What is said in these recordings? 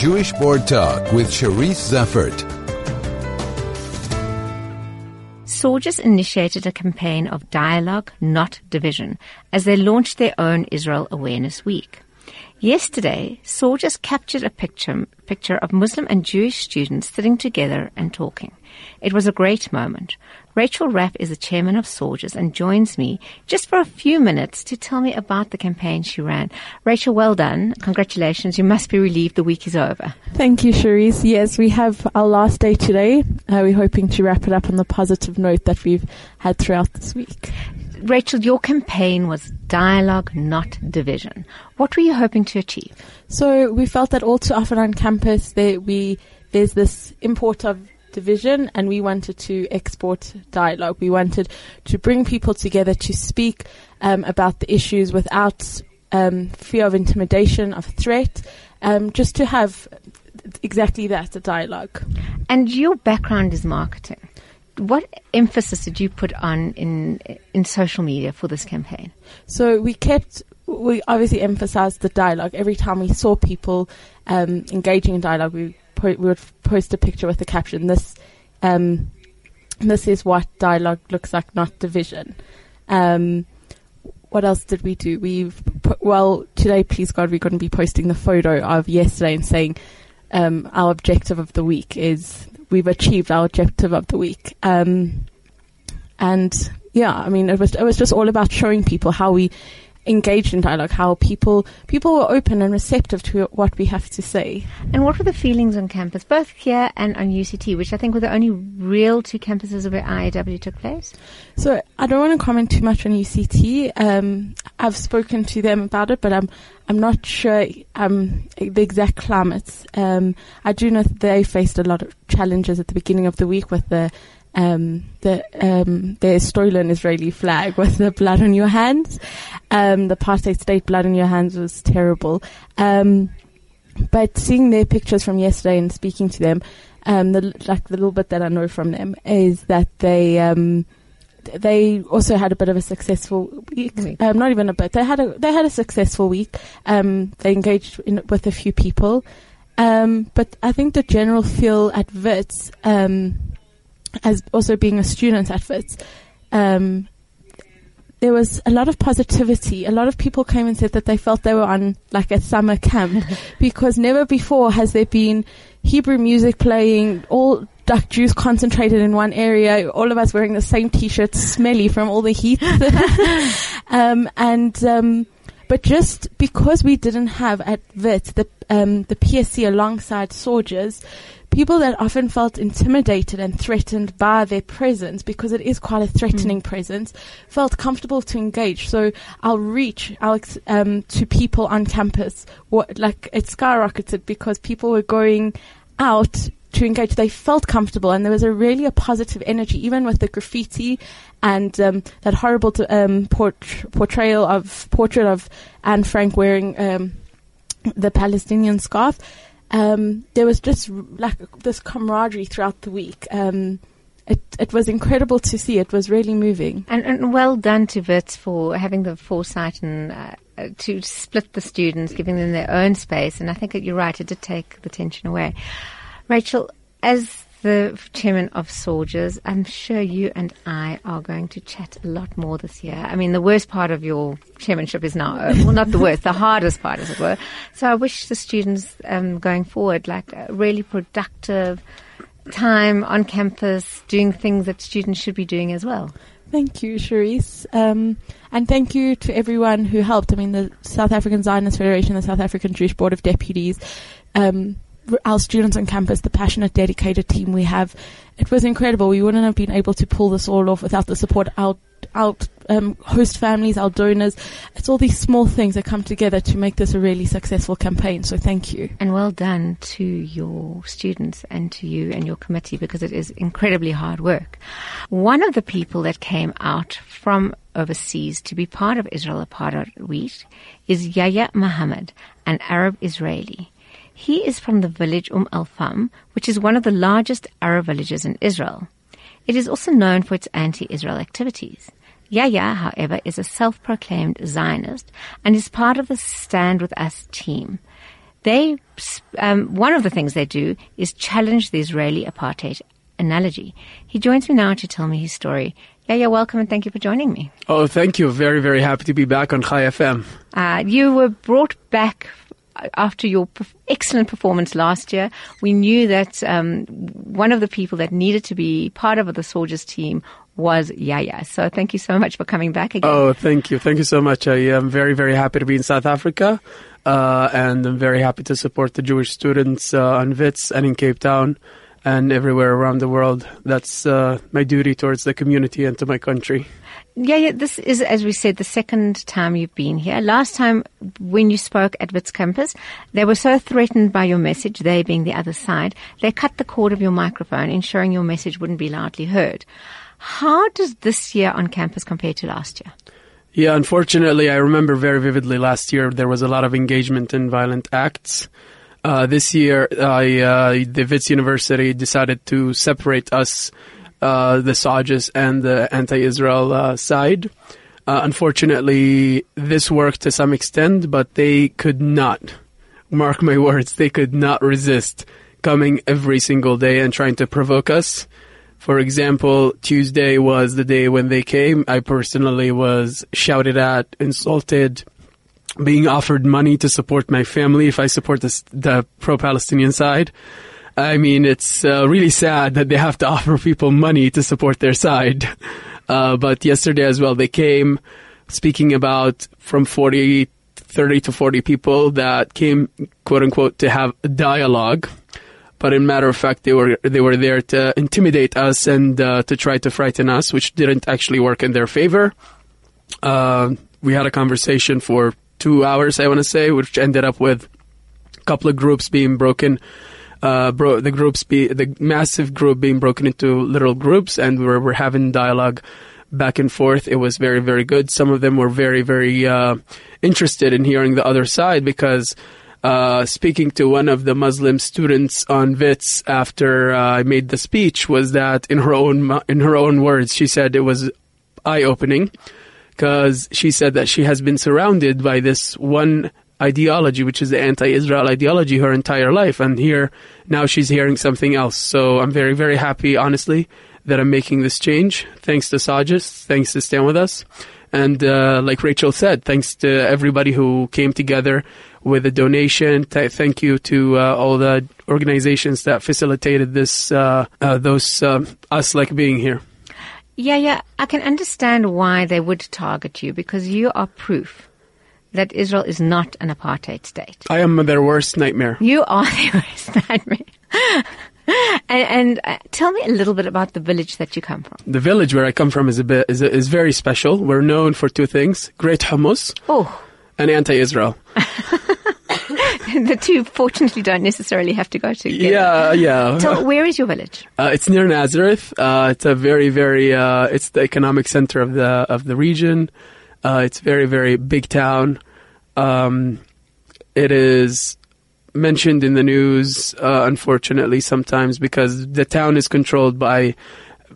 Jewish Board Talk with Charisse Zeffertt. SAUJS initiated a campaign of dialogue, not division, as they launched their own Israel Awareness Week. Yesterday, soldiers captured a picture, picture of Muslim and Jewish students sitting together and talking. It was a great moment. Rachel Raff is the chairman of SAUJS and joins me just for a few minutes to tell me about the campaign she ran. Rachel, well done. Congratulations. You must be relieved the week is over. Thank you, Cherise. Yes, we have our last day today. Uh, we're hoping to wrap it up on the positive note that we've had throughout this week. Rachel, your campaign was dialogue, not division. What were you hoping to achieve? So we felt that all too often on campus there we there's this import of division and we wanted to export dialogue. We wanted to bring people together to speak um, about the issues without um, fear of intimidation, of threat, um, just to have exactly that, a dialogue. And your background is marketing. What emphasis did you put on in in social media for this campaign? So we kept we obviously emphasized the dialogue. Every time we saw people um, engaging in dialogue, we po- we would post a picture with the caption, "This, um, this is what dialogue looks like, not division." Um, what else did we do? We've put, well today, please God, we're going to be posting the photo of yesterday and saying um, our objective of the week is we've achieved our objective of the week. Um, and yeah, I mean, it was it was just all about showing people how we engaged in dialogue, how people people were open and receptive to what we have to say. And what were the feelings on campus, both here and on UCT, which I think were the only real two campuses where IAW took place? So I don't want to comment too much on UCT. Um, I've spoken to them about it, but I'm I'm not sure um, the exact climates. Um, I do know that they faced a lot of challenges at the beginning of the week with the um, the um, the stolen Israeli flag with the blood on your hands. Um, the apartheid state blood on your hands was terrible. Um, but seeing their pictures from yesterday and speaking to them, um, the, like the little bit that I know from them is that they um, they also had a bit of a successful week. Um, not even a bit. They had a they had a successful week. Um, they engaged in, with a few people, um, but I think the general feel at Wits, um, as also being a student at Wits, um, there was a lot of positivity. A lot of people came and said that they felt they were on like a summer camp because never before has there been Hebrew music playing, all duck juice concentrated in one area, all of us wearing the same t-shirts, smelly from all the heat. um, and, um, but just because we didn't have at Wits the, um, the PSC alongside SAUJS, people that often felt intimidated and threatened by their presence because it is quite a threatening mm. presence felt comfortable to engage. So our reach Alex, um, to people on campus, what, like it skyrocketed because people were going out to engage. They felt comfortable, and there was a really a positive energy, even with the graffiti and um, that horrible um, port- portrayal of portrait of Anne Frank wearing um, the Palestinian scarf. Um, there was just like this camaraderie throughout the week. Um, it, it was incredible to see. It was really moving. And, and well done to Wits for having the foresight and uh, to split the students, giving them their own space. And I think that you're right, it did take the tension away. Rachel, as the chairman of SAUJS, I'm sure you and I are going to chat a lot more this year. I mean, the worst part of your chairmanship is now, well, not the worst, the hardest part, as it were. So I wish the students um, going forward like a really productive time on campus, doing things that students should be doing as well. Thank you, Cherise. Um, and thank you to everyone who helped. I mean, the South African Zionist Federation, the South African Jewish Board of Deputies, um, our students on campus, the passionate, dedicated team we have. It was incredible. We wouldn't have been able to pull this all off without the support our, our um, host families, our donors. It's all these small things that come together to make this a really successful campaign. So thank you. And well done to your students and to you and your committee because it is incredibly hard work. One of the people that came out from overseas to be part of Israel Apartheid Week is Yahya Mahamid, an Arab Israeli. He is from the village Umm al Fahm, which is one of the largest Arab villages in Israel. It is also known for its anti-Israel activities. Yahya, however, is a self-proclaimed Zionist and is part of the Stand With Us team. they um, one of the things they do is challenge the Israeli apartheid analogy. He joins me now to tell me his story. Yeah, yeah, welcome and thank you for joining me. Oh, thank you. Very, very happy to be back on Chai FM. Uh, you were brought back after your excellent performance last year. We knew that um, one of the people that needed to be part of the SAUJS team was Yahya. So thank you so much for coming back again. Oh, thank you. Thank you so much. I am very, very happy to be in South Africa. Uh, and I'm very happy to support the Jewish students uh, on WITS and in Cape Town and everywhere around the world. That's uh, my duty towards the community and to my country. Yeah, yeah, this is, as we said, the second time you've been here. Last time when you spoke at WITS campus, they were so threatened by your message, they being the other side, they cut the cord of your microphone, ensuring your message wouldn't be loudly heard. How does this year on campus compare to last year? Yeah, unfortunately, I remember very vividly last year there was a lot of engagement in violent acts. Uh, this year, I, uh, the WITS University decided to separate us, uh, the SAUJS and the anti-Israel uh, side. Uh, unfortunately, this worked to some extent, but they could not, mark my words, they could not resist coming every single day and trying to provoke us. For example, Tuesday was the day when they came. I personally was shouted at, insulted, being offered money to support my family if I support this, the pro-Palestinian side. I mean, it's uh, really sad that they have to offer people money to support their side. Uh, but yesterday as well, they came speaking about from 40, 30 to 40 people that came, quote unquote, to have a dialogue. But in matter of fact, they were they were there to intimidate us and uh, to try to frighten us, which didn't actually work in their favor. Uh, we had a conversation for two hours, I want to say, which ended up with a couple of groups being broken. Uh, bro- the groups be the massive group being broken into little groups, and we were, we're having dialogue back and forth. It was very, very good. Some of them were very, very uh, interested in hearing the other side because. Uh, speaking to one of the Muslim students on WITS after uh, I made the speech was that in her own in her own words she said it was eye opening because she said that she has been surrounded by this one ideology, which is the anti-Israel ideology, her entire life. And here, now she's hearing something else. So I'm very, very happy, honestly, that I'm making this change. Thanks to SAUJS. Thanks to Stand With Us. And uh, like Rachel said, thanks to everybody who came together with a donation. Th- thank you to uh, all the organizations that facilitated this, uh, uh those uh, us like being here. Yeah, yeah. I can understand why they would target you because you are proof that Israel is not an apartheid state. I am their worst nightmare. You are their worst nightmare. and, and uh, tell me a little bit about the village that you come from. The village where I come from is a bit is, is very special. We're known for two things: great hummus, oh, and anti-Israel. the two fortunately don't necessarily have to go together. Yeah, yeah. So, where is your village? Uh, it's near Nazareth. Uh, it's a very, very. Uh, it's the economic center of the of the region. Uh, it's very, very big town. Um, it is mentioned in the news, uh, unfortunately, sometimes because the town is controlled by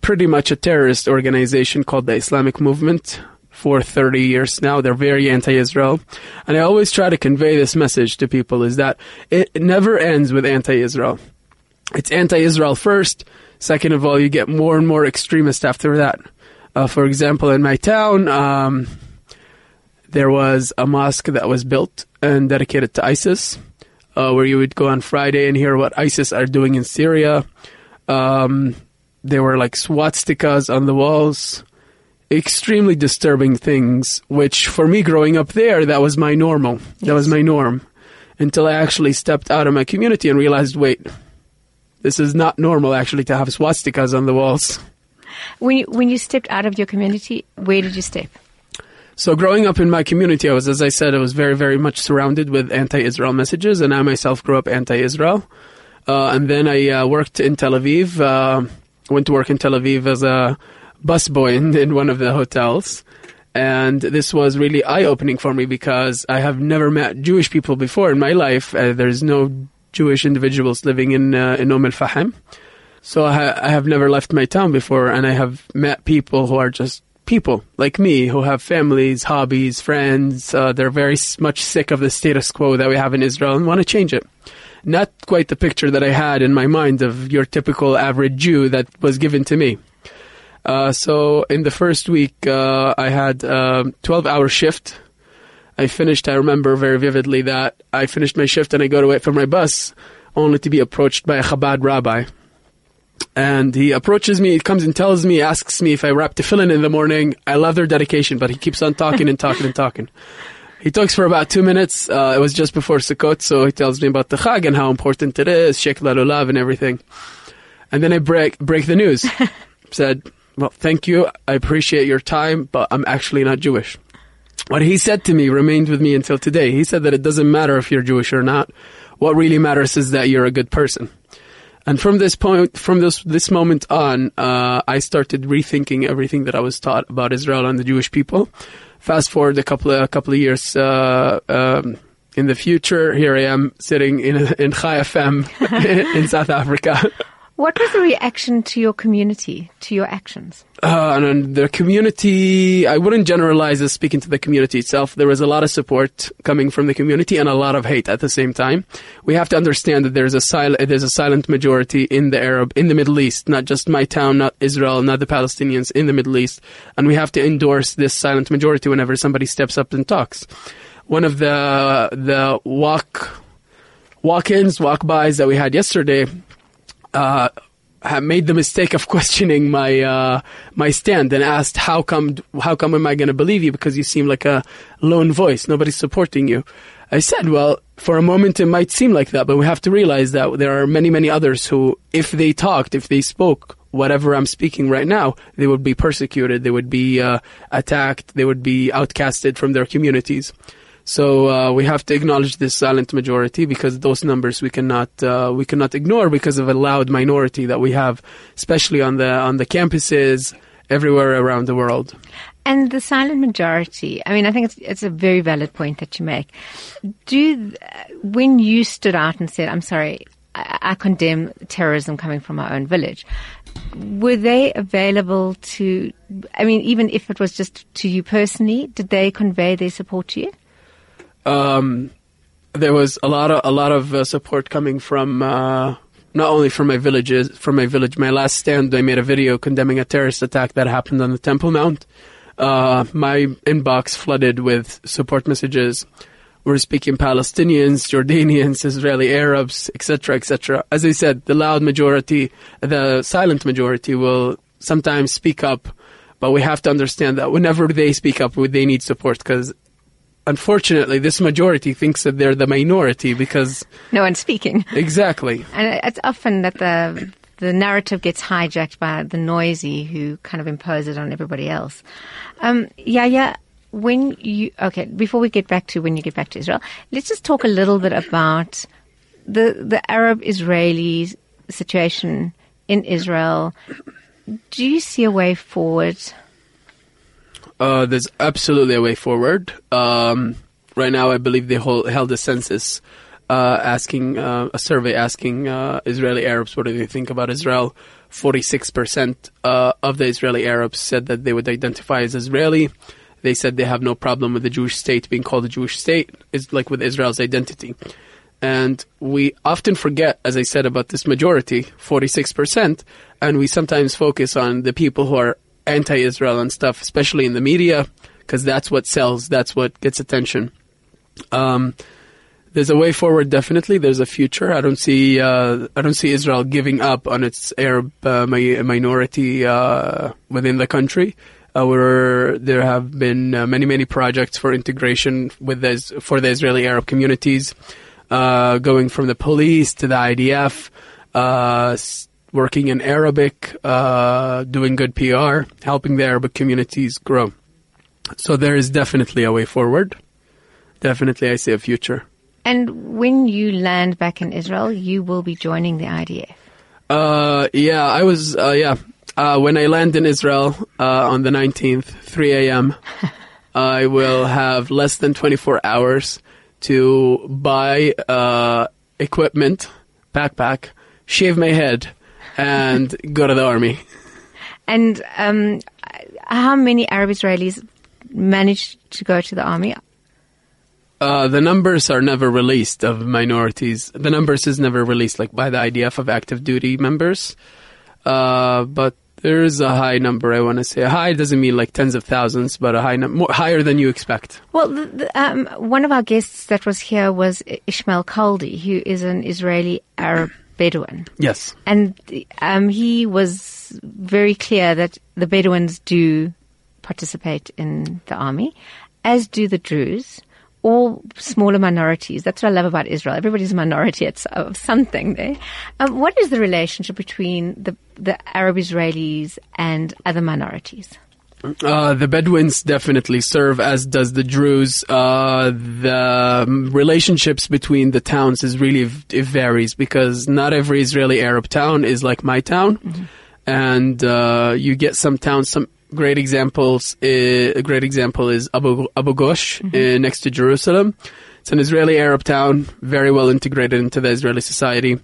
pretty much a terrorist organization called the Islamic Movement for 30 years now. They're very anti-Israel. And I always try to convey this message to people is that it never ends with anti-Israel. It's anti-Israel first. Second of all, you get more and more extremist after that. Uh, for example, in my town, um, there was a mosque that was built and dedicated to ISIS, uh, where you would go on Friday and hear what ISIS are doing in Syria. Um, there were like swastikas on the walls extremely disturbing things, which for me growing up there, that was my normal. Yes. That was my norm. Until I actually stepped out of my community and realized, wait, this is not normal actually to have swastikas on the walls. When you, when you stepped out of your community, where did you step? So growing up in my community, I was, as I said, I was very, very much surrounded with anti-Israel messages, and I myself grew up anti-Israel. Uh, and then I uh, worked in Tel Aviv. Uh, went to work in Tel Aviv as a busboy in, in one of the hotels. And this was really eye opening for me because I have never met Jewish people before in my life. Uh, there's no Jewish individuals living in uh, in Umm al Fahm. So I, ha- I have never left my town before, and I have met people who are just people like me who have families, hobbies, friends. Uh, they're very much sick of the status quo that we have in Israel and want to change it. Not quite the picture that I had in my mind of your typical average Jew that was given to me. Uh, so in the first week, uh, I had a 12 hour shift. I finished, I remember very vividly that I finished my shift and I go to wait for my bus only to be approached by a Chabad rabbi. And he approaches me, he comes and tells me, asks me if I wrap tefillin in the morning. I love their dedication, but he keeps on talking and talking and talking. He talks for about two minutes. Uh, it was just before Sukkot, so he tells me about the Chag and how important it is, shake Lulav and everything. And then I break break the news. Said, "Well, thank you. I appreciate your time, but I'm actually not Jewish." What he said to me remained with me until today. He said that it doesn't matter if you're Jewish or not. What really matters is that you're a good person. And from this point, from this this moment on, uh, I started rethinking everything that I was taught about Israel and the Jewish people. Fast forward a couple of, a couple of years uh, um, in the future, here I am sitting in in Chai FM in South Africa. What was the reaction to your community, to your actions? Uh, and the community, I wouldn't generalize as speaking to the community itself. There was a lot of support coming from the community and a lot of hate at the same time. We have to understand that there's a silent, there's a silent majority in the Arab, in the Middle East, not just my town, not Israel, not the Palestinians, in the Middle East. And we have to endorse this silent majority whenever somebody steps up and talks. One of the, the walk, walk-ins, walk-bys that we had yesterday, uh, made the mistake of questioning my uh, my stand and asked how come how come am I going to believe you? Because you seem like a lone voice. Nobody's supporting you. I said well for a moment it might seem like that but we have to realize that there are many many others who if they talked if they spoke whatever I'm speaking right now they would be persecuted they would be uh, attacked they would be outcasted from their communities so uh, we have to acknowledge this silent majority because those numbers we cannot uh, we cannot ignore because of a loud minority that we have, especially on the on the campuses everywhere around the world. And the silent majority, I mean, I think it's, it's a very valid point that you make. Do, when you stood out and said, I'm sorry, I, I condemn terrorism coming from our own village, were they available to, I mean, even if it was just to you personally, did they convey their support to you? Um, there was a lot of a lot of uh, support coming from uh, not only from my villages, from my village. My last stand, I made a video condemning a terrorist attack that happened on the Temple Mount. Uh, my inbox flooded with support messages. We're speaking Palestinians, Jordanians, Israeli Arabs, etc., etc. As I said, the loud majority, the silent majority, will sometimes speak up, but we have to understand that whenever they speak up, they need support because unfortunately, this majority thinks that they're the minority because No one's speaking. exactly. And it's often that the the narrative gets hijacked by the noisy who kind of impose it on everybody else. Um, yeah, yeah. When you okay, before we get back to when you get back to Israel, let's just talk a little bit about the the Arab Israeli situation in Israel. Do you see a way forward? Uh, there's absolutely a way forward. Um, right now, I believe they hold, held a census uh, asking uh, a survey asking uh, Israeli Arabs what do they think about Israel. Forty-six percent uh, of the Israeli Arabs said that they would identify as Israeli. They said they have no problem with the Jewish state being called a Jewish state. It's like with Israel's identity. And we often forget, as I said, about this majority, 46%, and we sometimes focus on the people who are anti-Israel and stuff, especially in the media, because that's what sells, that's what gets attention. Um, there's a way forward, definitely. There's a future. I don't see, uh, I don't see Israel giving up on its Arab uh, mi- minority uh, within the country. Uh, where there have been uh, many, many projects for integration with for the Israeli Arab communities, uh, going from the police to the IDF, uh, working in Arabic, uh, doing good PR, helping the Arabic communities grow. So there is definitely a way forward. Definitely, I see a future. And when you land back in Israel, you will be joining the IDF. Uh, yeah, I was, uh, yeah. Uh, when I land in Israel, uh, on the 19th, 3 a.m., I will have less than 24 hours to buy, uh, equipment, backpack, shave my head, and go to the army. and um, how many Arab Israelis managed to go to the army? Uh, the numbers are never released of minorities. The numbers is never released, like by the IDF of active duty members. Uh, but there is a high number. I want to say high doesn't mean like tens of thousands, but a high number, higher than you expect. Well, the, the, um, one of our guests that was here was Ishmael Khaldi, who is an Israeli Arab Bedouin. Yes, and um, he was very clear that the Bedouins do participate in the army, as do the Druze all smaller minorities. That's what I love about Israel. Everybody's a minority of something there. Um, what is the relationship between the, the Arab Israelis and other minorities? Uh, the Bedouins definitely serve, as does the Druze. Uh, the relationships between the towns is really it varies because not every Israeli Arab town is like my town, mm-hmm. and uh, you get some towns, some great examples. Uh, a great example is Abu Abu Ghosh mm-hmm. uh, next to Jerusalem. It's an Israeli Arab town, very well integrated into the Israeli society.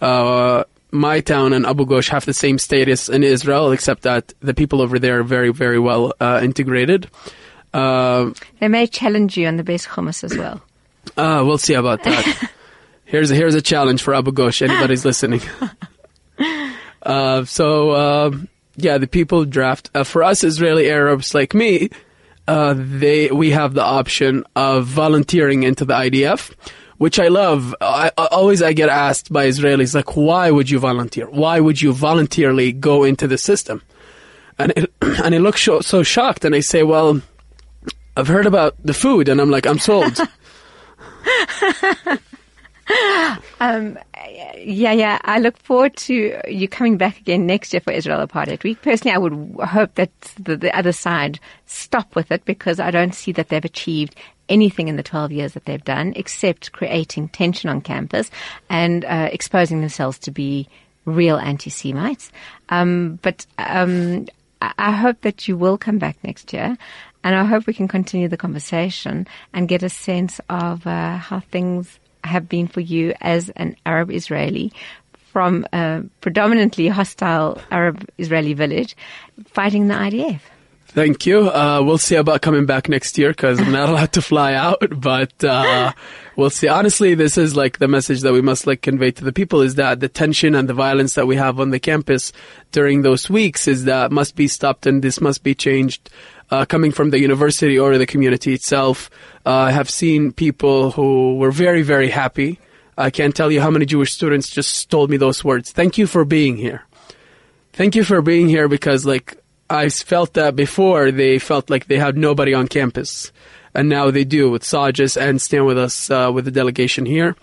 Uh, my town and Abu Ghosh have the same status in Israel, except that the people over there are very, very well uh, integrated. Uh, they may challenge you on the best hummus as well. Uh, we'll see about that. here's a, here's a challenge for Abu Ghosh. Anybody's listening. Uh, so um, yeah, the people draft. Uh, for us Israeli Arabs like me, uh, they we have the option of volunteering into the IDF, which I love. I, I, always I get asked by Israelis like, why would you volunteer? Why would you voluntarily go into the system? And it, and I look so, so shocked, and I say, well, I've heard about the food, and I'm like, I'm sold. um, yeah, yeah. I look forward to you coming back again next year for Israel Apartheid Week. Personally, I would hope that the, the other side stop with it because I don't see that they've achieved anything in the 12 years that they've done except creating tension on campus and uh, exposing themselves to be real anti-Semites. Um, but um, I hope that you will come back next year. And I hope we can continue the conversation and get a sense of uh, how things have been for you as an Arab Israeli from a predominantly hostile Arab Israeli village fighting the IDF? Thank you. Uh, we'll see about coming back next year because I'm not allowed to fly out, but uh, we'll see. Honestly, this is like the message that we must like convey to the people is that the tension and the violence that we have on the campus during those weeks is that must be stopped and this must be changed uh, coming from the university or the community itself. Uh, I have seen people who were very, very happy. I can't tell you how many Jewish students just told me those words. Thank you for being here. Thank you for being here because, like, I felt that before they felt like they had nobody on campus. And now they do with SAUJS and stand with us uh, with the delegation here.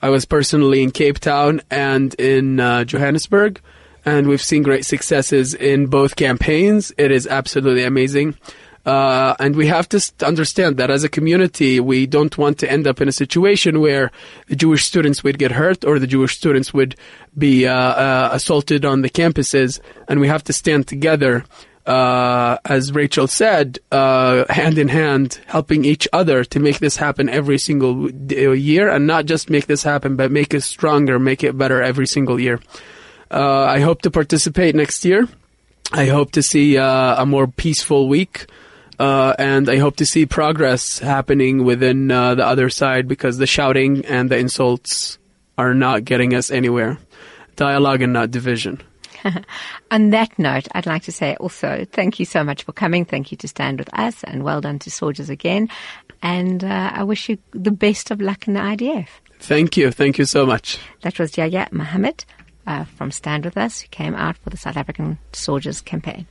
I was personally in Cape Town and in uh, Johannesburg and we've seen great successes in both campaigns. It is absolutely amazing. Uh, and we have to understand that as a community, we don't want to end up in a situation where the Jewish students would get hurt or the Jewish students would be uh, uh, assaulted on the campuses. And we have to stand together, uh, as Rachel said, uh, hand in hand, helping each other to make this happen every single year, and not just make this happen, but make it stronger, make it better every single year. Uh, I hope to participate next year. I hope to see uh, a more peaceful week. Uh, and I hope to see progress happening within uh, the other side because the shouting and the insults are not getting us anywhere. Dialogue and not division. On that note, I'd like to say also thank you so much for coming. Thank you to stand with us and well done to SAUJS again. And uh, I wish you the best of luck in the IDF. Thank you. Thank you so much. That was Yahya Mahamid uh, from Stand With Us, who came out for the South African SAUJS campaign.